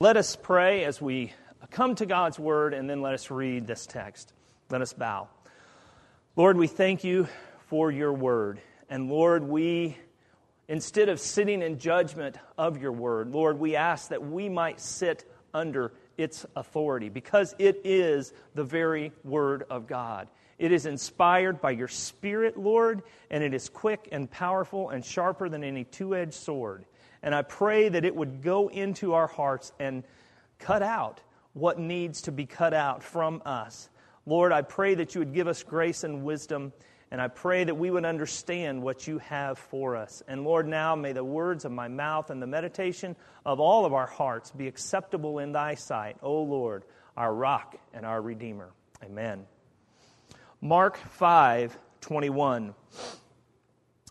Let us pray as we come to God's word and then let us read this text. Let us bow. Lord, we thank you for your word. And Lord, we, instead of sitting in judgment of your word, Lord, we ask that we might sit under its authority because it is the very word of God. It is inspired by your Spirit, Lord, and it is quick and powerful and sharper than any two edged sword. And I pray that it would go into our hearts and cut out what needs to be cut out from us. Lord, I pray that you would give us grace and wisdom, and I pray that we would understand what you have for us. And Lord, now may the words of my mouth and the meditation of all of our hearts be acceptable in thy sight, O Lord, our rock and our redeemer. Amen. Mark 5 21.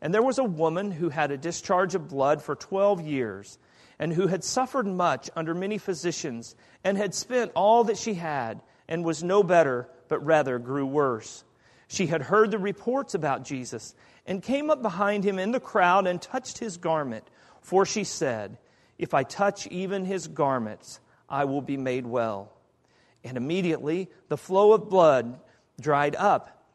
And there was a woman who had a discharge of blood for 12 years, and who had suffered much under many physicians, and had spent all that she had, and was no better, but rather grew worse. She had heard the reports about Jesus, and came up behind him in the crowd and touched his garment. For she said, If I touch even his garments, I will be made well. And immediately the flow of blood dried up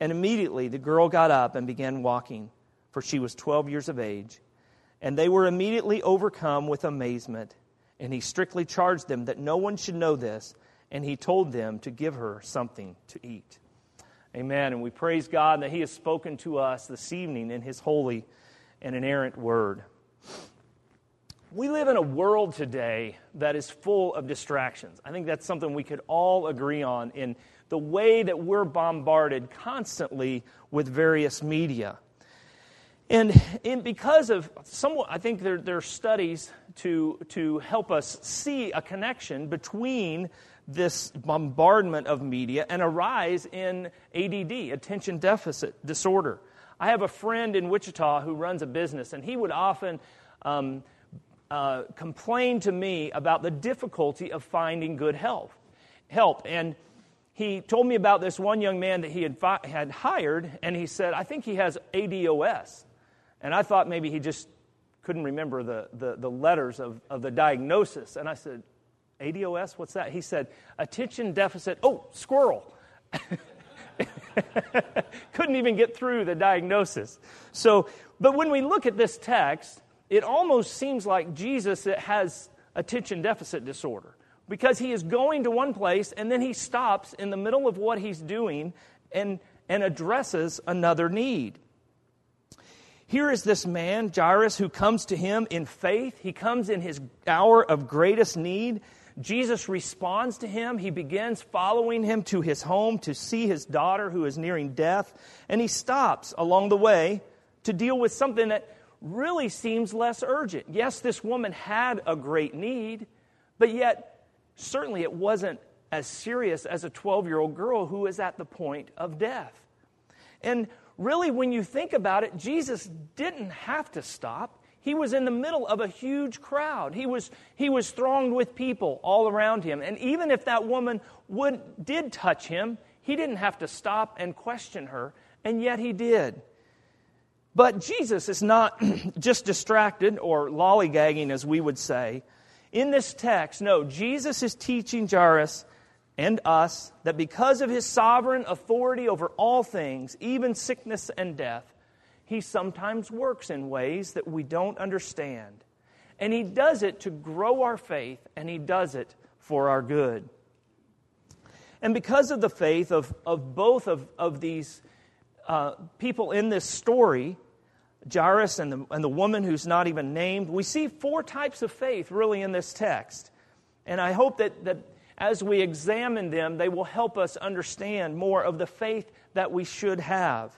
And immediately the girl got up and began walking, for she was 12 years of age. And they were immediately overcome with amazement. And he strictly charged them that no one should know this, and he told them to give her something to eat. Amen. And we praise God that he has spoken to us this evening in his holy and inerrant word. We live in a world today that is full of distractions. I think that's something we could all agree on in the way that we're bombarded constantly with various media. And, and because of somewhat, I think there, there are studies to, to help us see a connection between this bombardment of media and a rise in ADD, attention deficit disorder. I have a friend in Wichita who runs a business, and he would often um, uh, complain to me about the difficulty of finding good help. Help, and he told me about this one young man that he had, fi- had hired, and he said, I think he has ADOS. And I thought maybe he just couldn't remember the, the, the letters of, of the diagnosis. And I said, ADOS? What's that? He said, Attention Deficit. Oh, squirrel. couldn't even get through the diagnosis. So, but when we look at this text, it almost seems like Jesus has attention deficit disorder because he is going to one place and then he stops in the middle of what he's doing and, and addresses another need. Here is this man, Jairus, who comes to him in faith. He comes in his hour of greatest need. Jesus responds to him. He begins following him to his home to see his daughter who is nearing death. And he stops along the way to deal with something that really seems less urgent. Yes, this woman had a great need, but yet certainly it wasn't as serious as a 12 year old girl who is at the point of death. And really, when you think about it, Jesus didn't have to stop. He was in the middle of a huge crowd. He was, he was thronged with people all around him. And even if that woman would, did touch him, he didn't have to stop and question her, and yet he did. But Jesus is not just distracted or lollygagging, as we would say. In this text, no, Jesus is teaching Jairus and us that because of his sovereign authority over all things, even sickness and death, he sometimes works in ways that we don't understand. And he does it to grow our faith, and he does it for our good. And because of the faith of, of both of, of these uh, people in this story, Jairus and the, and the woman who's not even named, we see four types of faith really in this text. And I hope that, that as we examine them, they will help us understand more of the faith that we should have.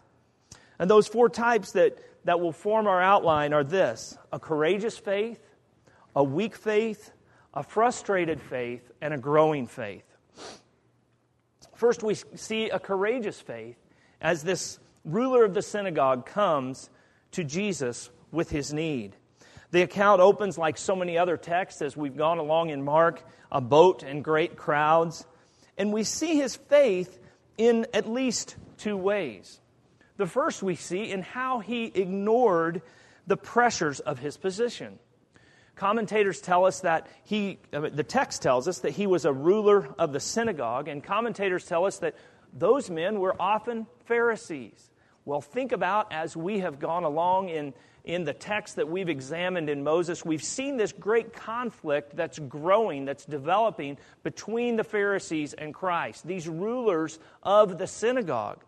And those four types that, that will form our outline are this a courageous faith, a weak faith, a frustrated faith, and a growing faith. First, we see a courageous faith as this ruler of the synagogue comes to Jesus with his need. The account opens like so many other texts as we've gone along in Mark a boat and great crowds. And we see his faith in at least two ways. The first we see in how he ignored the pressures of his position. Commentators tell us that he, uh, the text tells us that he was a ruler of the synagogue, and commentators tell us that those men were often Pharisees. Well, think about as we have gone along in, in the text that we've examined in Moses, we've seen this great conflict that's growing, that's developing between the Pharisees and Christ, these rulers of the synagogue.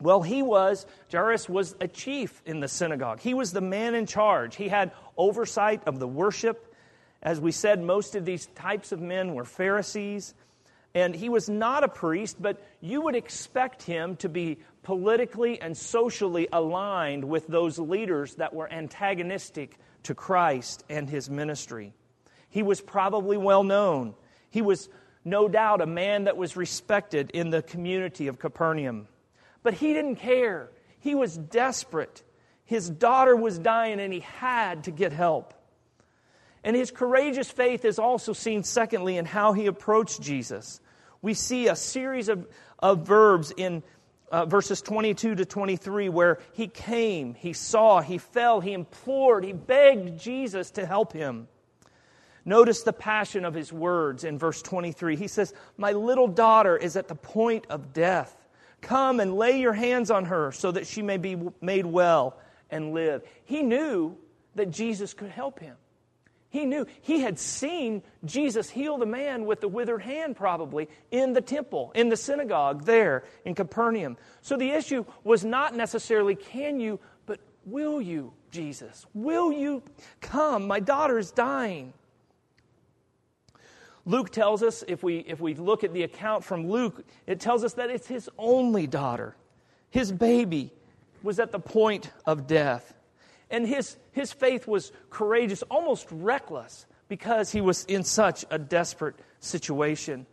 Well, he was, Jairus was a chief in the synagogue. He was the man in charge. He had oversight of the worship. As we said, most of these types of men were Pharisees. And he was not a priest, but you would expect him to be politically and socially aligned with those leaders that were antagonistic to Christ and his ministry. He was probably well known. He was no doubt a man that was respected in the community of Capernaum. But he didn't care. He was desperate. His daughter was dying and he had to get help. And his courageous faith is also seen, secondly, in how he approached Jesus we see a series of, of verbs in uh, verses 22 to 23 where he came, he saw, he fell, he implored, he begged Jesus to help him. Notice the passion of his words in verse 23. He says, My little daughter is at the point of death. Come and lay your hands on her so that she may be made well and live. He knew that Jesus could help him. He knew. He had seen Jesus heal the man with the withered hand, probably, in the temple, in the synagogue there in Capernaum. So the issue was not necessarily can you, but will you, Jesus? Will you come? My daughter is dying. Luke tells us, if we, if we look at the account from Luke, it tells us that it's his only daughter. His baby was at the point of death. And his, his faith was courageous, almost reckless, because he was in such a desperate situation.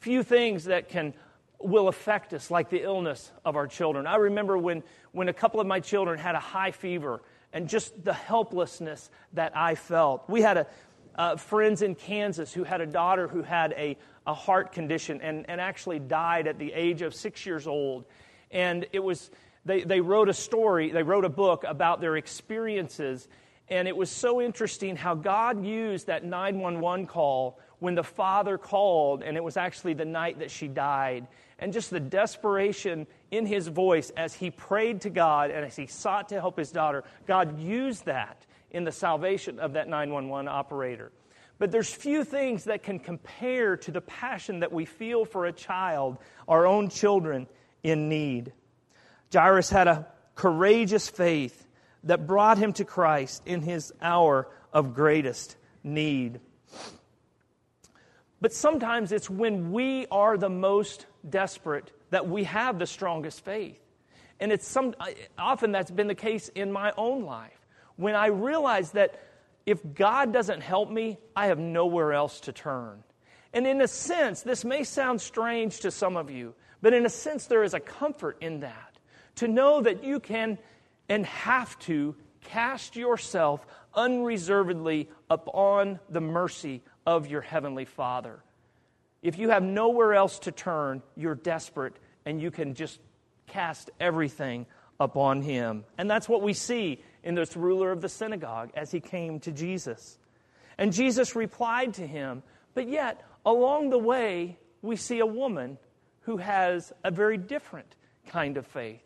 Few things that can will affect us like the illness of our children. I remember when, when a couple of my children had a high fever and just the helplessness that I felt. We had a, uh, friends in Kansas who had a daughter who had a, a heart condition and, and actually died at the age of six years old. And it was they, they wrote a story, they wrote a book about their experiences. And it was so interesting how God used that 911 call when the father called, and it was actually the night that she died. And just the desperation in his voice as he prayed to God and as he sought to help his daughter, God used that in the salvation of that 911 operator. But there's few things that can compare to the passion that we feel for a child, our own children in need. Jairus had a courageous faith that brought him to Christ in his hour of greatest need. But sometimes it's when we are the most desperate that we have the strongest faith. And it's some, often that's been the case in my own life. When I realize that if God doesn't help me, I have nowhere else to turn. And in a sense, this may sound strange to some of you, but in a sense, there is a comfort in that. To know that you can and have to cast yourself unreservedly upon the mercy of your Heavenly Father. If you have nowhere else to turn, you're desperate and you can just cast everything upon Him. And that's what we see in this ruler of the synagogue as he came to Jesus. And Jesus replied to him, but yet, along the way, we see a woman who has a very different kind of faith.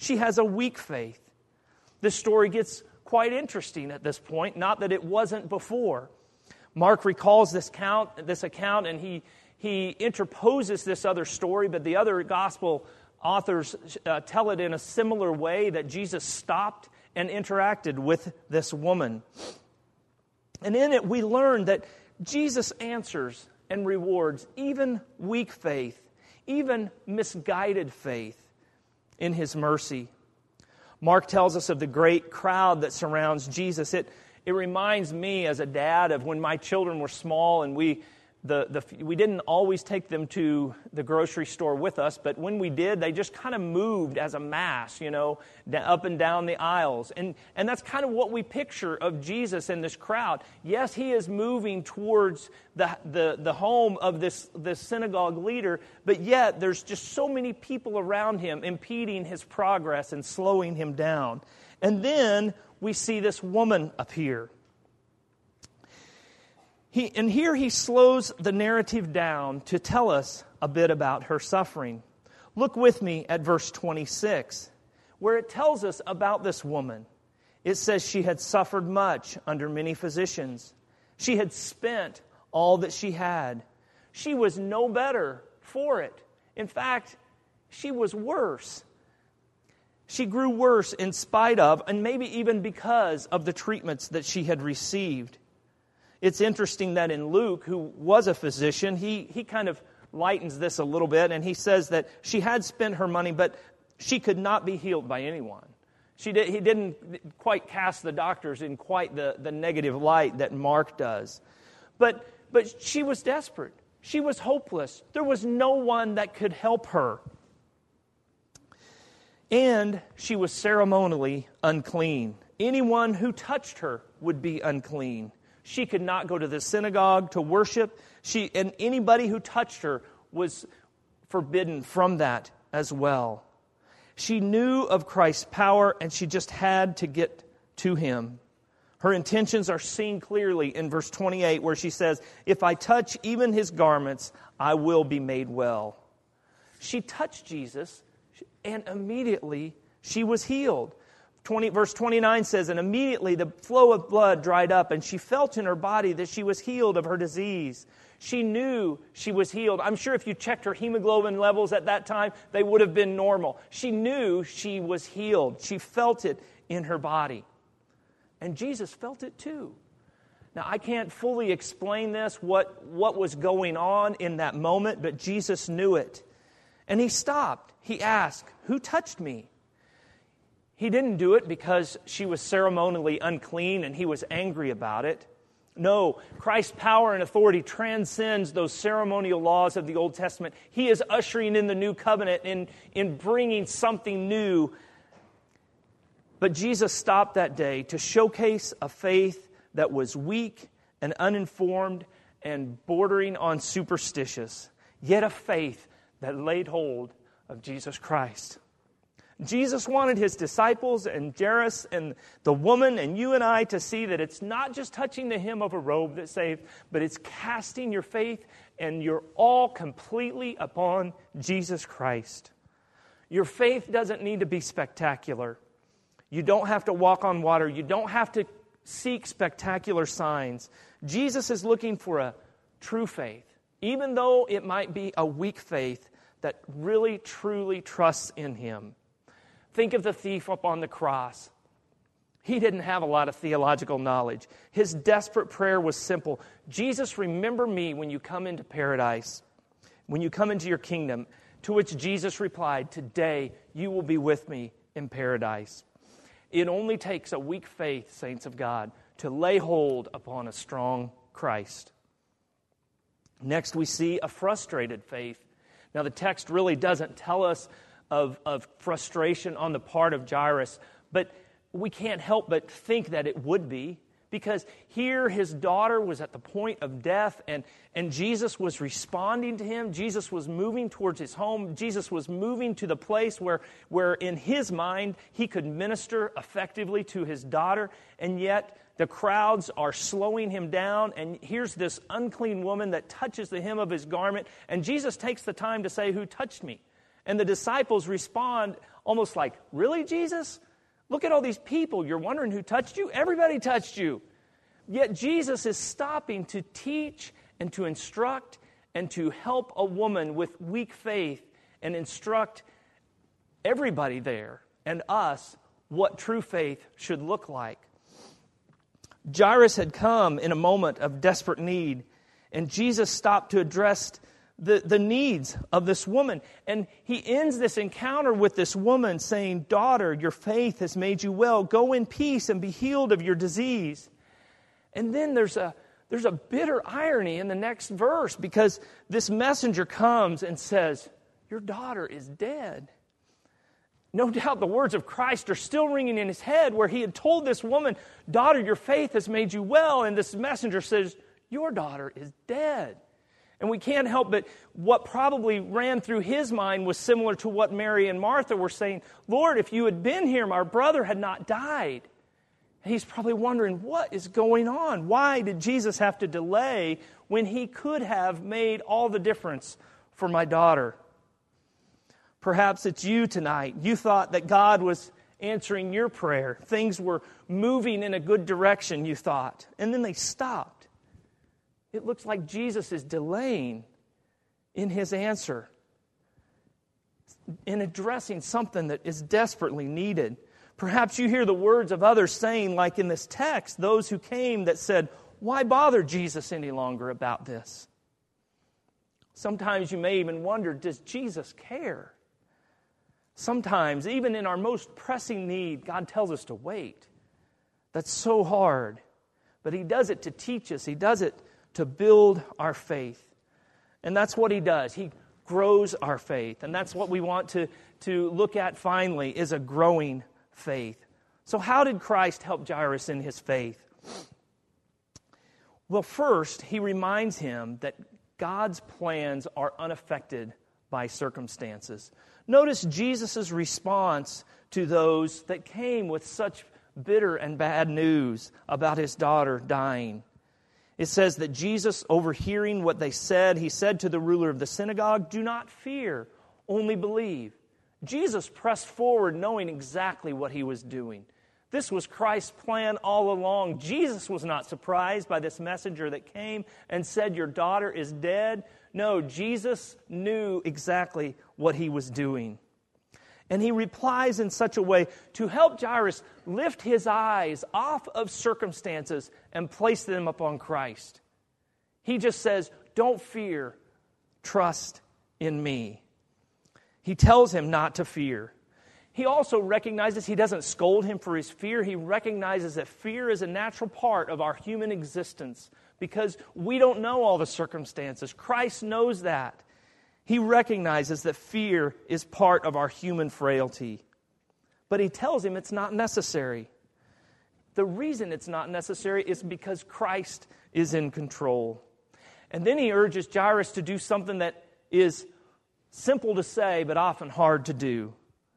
She has a weak faith. This story gets quite interesting at this point, not that it wasn't before. Mark recalls this count, this account, and he, he interposes this other story, but the other gospel authors uh, tell it in a similar way that Jesus stopped and interacted with this woman. And in it, we learn that Jesus answers and rewards even weak faith, even misguided faith in his mercy. Mark tells us of the great crowd that surrounds Jesus. It, it reminds me as a dad of when my children were small and we the, the, we didn't always take them to the grocery store with us, but when we did, they just kind of moved as a mass, you know, up and down the aisles. And, and that's kind of what we picture of Jesus in this crowd. Yes, he is moving towards the, the, the home of this, this synagogue leader, but yet there's just so many people around him impeding his progress and slowing him down. And then we see this woman appear. He, and here he slows the narrative down to tell us a bit about her suffering. Look with me at verse 26, where it tells us about this woman. It says she had suffered much under many physicians. She had spent all that she had. She was no better for it. In fact, she was worse. She grew worse in spite of, and maybe even because of the treatments that she had received. It's interesting that in Luke, who was a physician, he, he kind of lightens this a little bit and he says that she had spent her money, but she could not be healed by anyone. She did, he didn't quite cast the doctors in quite the, the negative light that Mark does. But, but she was desperate. She was hopeless. There was no one that could help her. And she was ceremonially unclean. Anyone who touched her would be unclean. She could not go to the synagogue to worship. She, and anybody who touched her was forbidden from that as well. She knew of Christ's power and she just had to get to him. Her intentions are seen clearly in verse 28, where she says, If I touch even his garments, I will be made well. She touched Jesus, and immediately she was healed. 20, verse 29 says, And immediately the flow of blood dried up, and she felt in her body that she was healed of her disease. She knew she was healed. I'm sure if you checked her hemoglobin levels at that time, they would have been normal. She knew she was healed. She felt it in her body. And Jesus felt it too. Now, I can't fully explain this, what, what was going on in that moment, but Jesus knew it. And he stopped. He asked, Who touched me? He didn't do it because she was ceremonially unclean and he was angry about it. No, Christ's power and authority transcends those ceremonial laws of the Old Testament. He is ushering in the new covenant in, in bringing something new. But Jesus stopped that day to showcase a faith that was weak and uninformed and bordering on superstitious, yet a faith that laid hold of Jesus Christ. Jesus wanted his disciples and Jairus and the woman and you and I to see that it's not just touching the hem of a robe that saves, but it's casting your faith and you're all completely upon Jesus Christ. Your faith doesn't need to be spectacular. You don't have to walk on water. You don't have to seek spectacular signs. Jesus is looking for a true faith, even though it might be a weak faith that really, truly trusts in Him. Think of the thief up on the cross. He didn't have a lot of theological knowledge. His desperate prayer was simple Jesus, remember me when you come into paradise, when you come into your kingdom. To which Jesus replied, Today you will be with me in paradise. It only takes a weak faith, saints of God, to lay hold upon a strong Christ. Next, we see a frustrated faith. Now, the text really doesn't tell us of, of frustration on the part of Jairus, but we can't help but think that it would be because here his daughter was at the point of death and, and Jesus was responding to him. Jesus was moving towards his home. Jesus was moving to the place where, where in his mind he could minister effectively to his daughter. And yet the crowds are slowing him down. And here's this unclean woman that touches the hem of his garment. And Jesus takes the time to say, Who touched me? And the disciples respond almost like, Really, Jesus? Look at all these people. You're wondering who touched you? Everybody touched you. Yet Jesus is stopping to teach and to instruct and to help a woman with weak faith and instruct everybody there and us what true faith should look like. Jairus had come in a moment of desperate need, and Jesus stopped to address the, the needs of this woman. And he ends this encounter with this woman saying, Daughter, your faith has made you well. Go in peace and be healed of your disease. And then there's a, there's a bitter irony in the next verse because this messenger comes and says, Your daughter is dead. No doubt the words of Christ are still ringing in his head where he had told this woman, Daughter, your faith has made you well. And this messenger says, Your daughter is dead. And we can't help but what probably ran through his mind was similar to what Mary and Martha were saying Lord, if you had been here, our brother had not died. And he's probably wondering, what is going on? Why did Jesus have to delay when he could have made all the difference for my daughter? Perhaps it's you tonight. You thought that God was answering your prayer. Things were moving in a good direction, you thought. And then they stopped. It looks like Jesus is delaying in his answer, in addressing something that is desperately needed. Perhaps you hear the words of others saying, like in this text, those who came that said, Why bother Jesus any longer about this? Sometimes you may even wonder, Does Jesus care? Sometimes, even in our most pressing need, God tells us to wait. That's so hard. But He does it to teach us, He does it to build our faith. And that's what he does. He grows our faith. And that's what we want to, to look at finally is a growing faith. So how did Christ help Jairus in his faith? Well, first, he reminds him that God's plans are unaffected by circumstances. Notice Jesus' response to those that came with such bitter and bad news about his daughter dying. It says that Jesus, overhearing what they said, he said to the ruler of the synagogue, Do not fear, only believe. Jesus pressed forward knowing exactly what he was doing. This was Christ's plan all along. Jesus was not surprised by this messenger that came and said, Your daughter is dead. No, Jesus knew exactly what he was doing. And he replies in such a way to help Jairus lift his eyes off of circumstances and place them upon Christ. He just says, Don't fear, trust in me. He tells him not to fear. He also recognizes he doesn't scold him for his fear. He recognizes that fear is a natural part of our human existence because we don't know all the circumstances. Christ knows that. He recognizes that fear is part of our human frailty. But he tells him it's not necessary. The reason it's not necessary is because Christ is in control. And then he urges Jairus to do something that is simple to say, but often hard to do.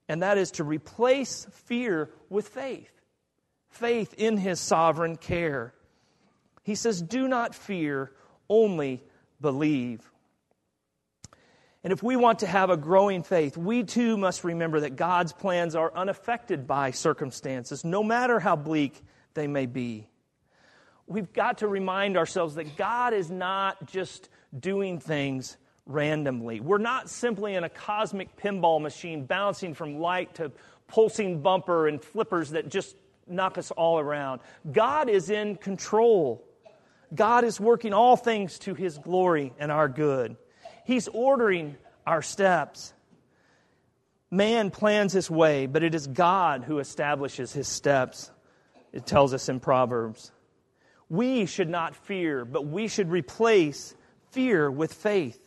And that is to replace fear with faith faith in his sovereign care. He says, Do not fear, only believe. And if we want to have a growing faith, we too must remember that God's plans are unaffected by circumstances, no matter how bleak they may be. We've got to remind ourselves that God is not just doing things randomly. We're not simply in a cosmic pinball machine bouncing from light to pulsing bumper and flippers that just knock us all around. God is in control. God is working all things to his glory and our good. He's ordering our steps. Man plans his way, but it is God who establishes his steps, it tells us in Proverbs. We should not fear, but we should replace fear with faith.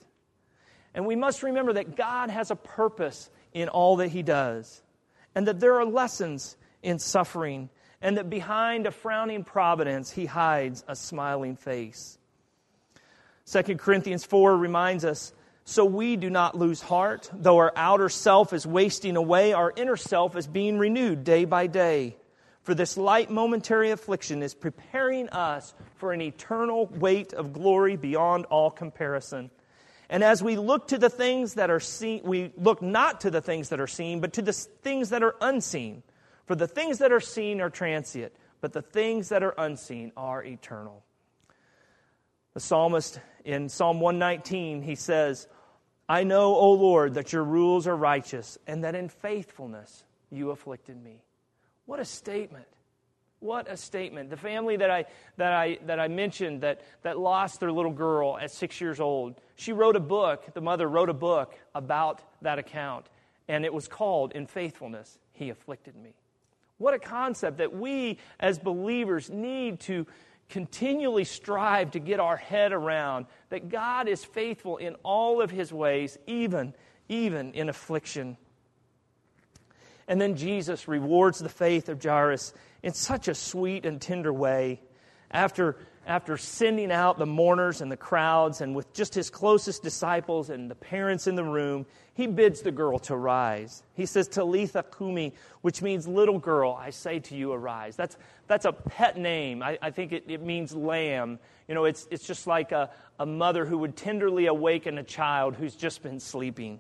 And we must remember that God has a purpose in all that he does, and that there are lessons in suffering, and that behind a frowning providence, he hides a smiling face. 2 Corinthians 4 reminds us so we do not lose heart. Though our outer self is wasting away, our inner self is being renewed day by day. For this light momentary affliction is preparing us for an eternal weight of glory beyond all comparison. And as we look to the things that are seen, we look not to the things that are seen, but to the things that are unseen. For the things that are seen are transient, but the things that are unseen are eternal. The psalmist in Psalm 119, he says, I know, O Lord, that your rules are righteous and that in faithfulness you afflicted me. What a statement. What a statement. The family that I, that I, that I mentioned that, that lost their little girl at six years old, she wrote a book, the mother wrote a book about that account, and it was called In Faithfulness, He Afflicted Me. What a concept that we as believers need to continually strive to get our head around that God is faithful in all of his ways, even, even in affliction. And then Jesus rewards the faith of Jairus in such a sweet and tender way. After, after sending out the mourners and the crowds, and with just his closest disciples and the parents in the room, he bids the girl to rise. He says, Talitha Kumi, which means little girl, I say to you, arise. That's, that's a pet name. I, I think it, it means lamb. You know, it's, it's just like a, a mother who would tenderly awaken a child who's just been sleeping.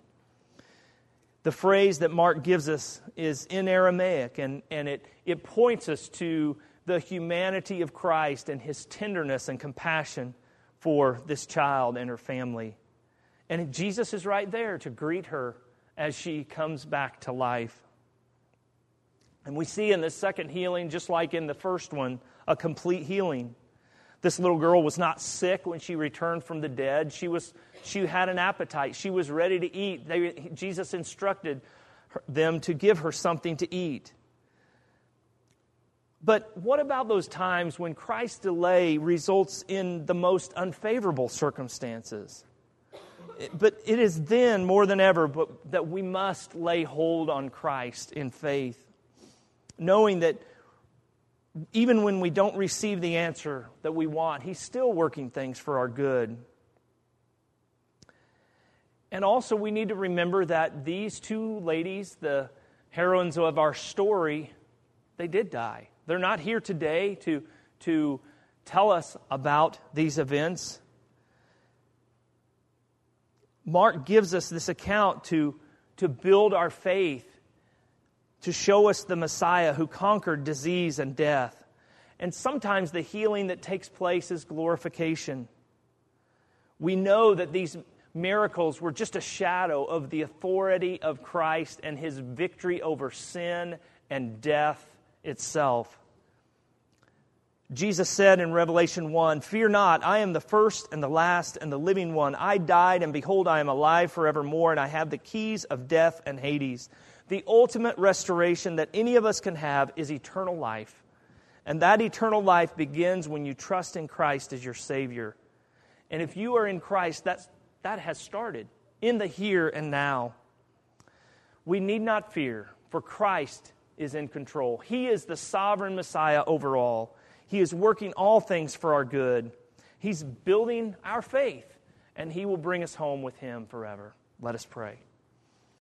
The phrase that Mark gives us is in Aramaic, and, and it, it points us to the humanity of Christ and his tenderness and compassion for this child and her family. And Jesus is right there to greet her as she comes back to life. And we see in this second healing, just like in the first one, a complete healing. This little girl was not sick when she returned from the dead. She, was, she had an appetite. She was ready to eat. They, Jesus instructed them to give her something to eat. But what about those times when Christ's delay results in the most unfavorable circumstances? but it is then more than ever but, that we must lay hold on Christ in faith, knowing that even when we don't receive the answer that we want, He's still working things for our good. And also, we need to remember that these two ladies, the heroines of our story, they did die. They're not here today to, to tell us about these events. Mark gives us this account to, to build our faith, to show us the Messiah who conquered disease and death. And sometimes the healing that takes place is glorification. We know that these miracles were just a shadow of the authority of Christ and his victory over sin and death itself. Jesus said in Revelation 1 Fear not, I am the first and the last and the living one. I died, and behold, I am alive forevermore, and I have the keys of death and Hades. The ultimate restoration that any of us can have is eternal life. And that eternal life begins when you trust in Christ as your Savior. And if you are in Christ, that's, that has started in the here and now. We need not fear, for Christ is in control. He is the sovereign Messiah over all. He is working all things for our good. He's building our faith, and He will bring us home with Him forever. Let us pray.